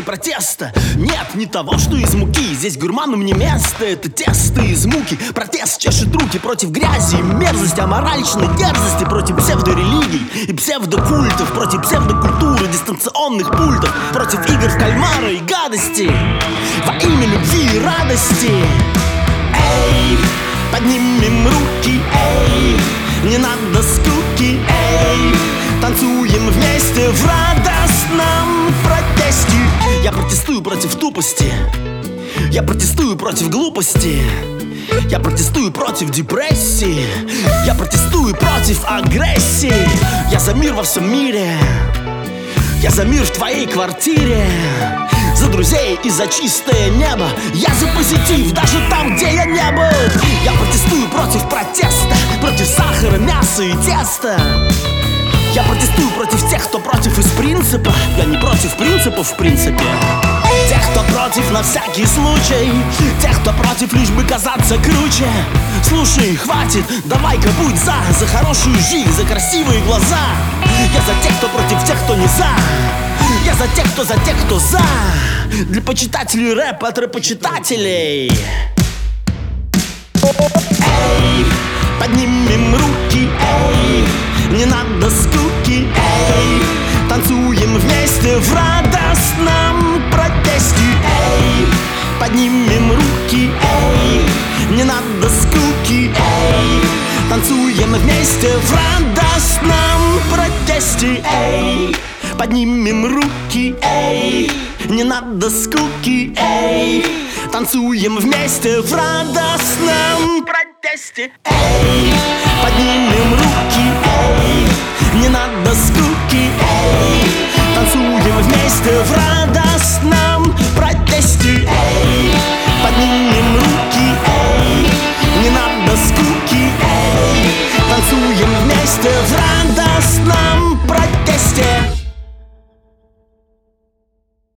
протеста Нет, не того, что из муки. Здесь гурманам не место, это тесто из муки. Протест чешет руки против грязи и мерзости Аморальщины, дерзости против псевдорелигий И псевдокультов, против псевдокультуры Дистанционных пультов, против игр в кальмара и гадости. Во имя любви и радости. Эй, поднимем руки, эй Не надо скуки, эй. Танцуем вместе в радостном протесте Я протестую против тупости. Я протестую против глупости. Я протестую против депрессии. Я протестую против агрессии. Я за мир во всем мире. Я за мир в твоей квартире. За друзей и за чистое небо. Я за позитив даже там, где я не был. Я протестую против протеста Против сахара, мяса и теста. Я протестую против тех, кто против из принципа Я не против принципов в принципе Тех, кто против на всякий случай Тех, кто против лишь бы казаться круче. Слушай, хватит, давай-ка будь за За хорошую жизнь, за красивые глаза. Я за тех, кто против тех, кто не за. Я за тех, кто за тех, кто за. Для почитателей рэп от рэпочитателей. Эй, скуки, эй Танцуем вместе в радостном протесте, эй. Поднимем руки, эй. Не надо скуки, эй. Танцуем вместе в радостном протесте, эй. Поднимем руки, эй. Не надо скуки, эй. Танцуем вместе в радостном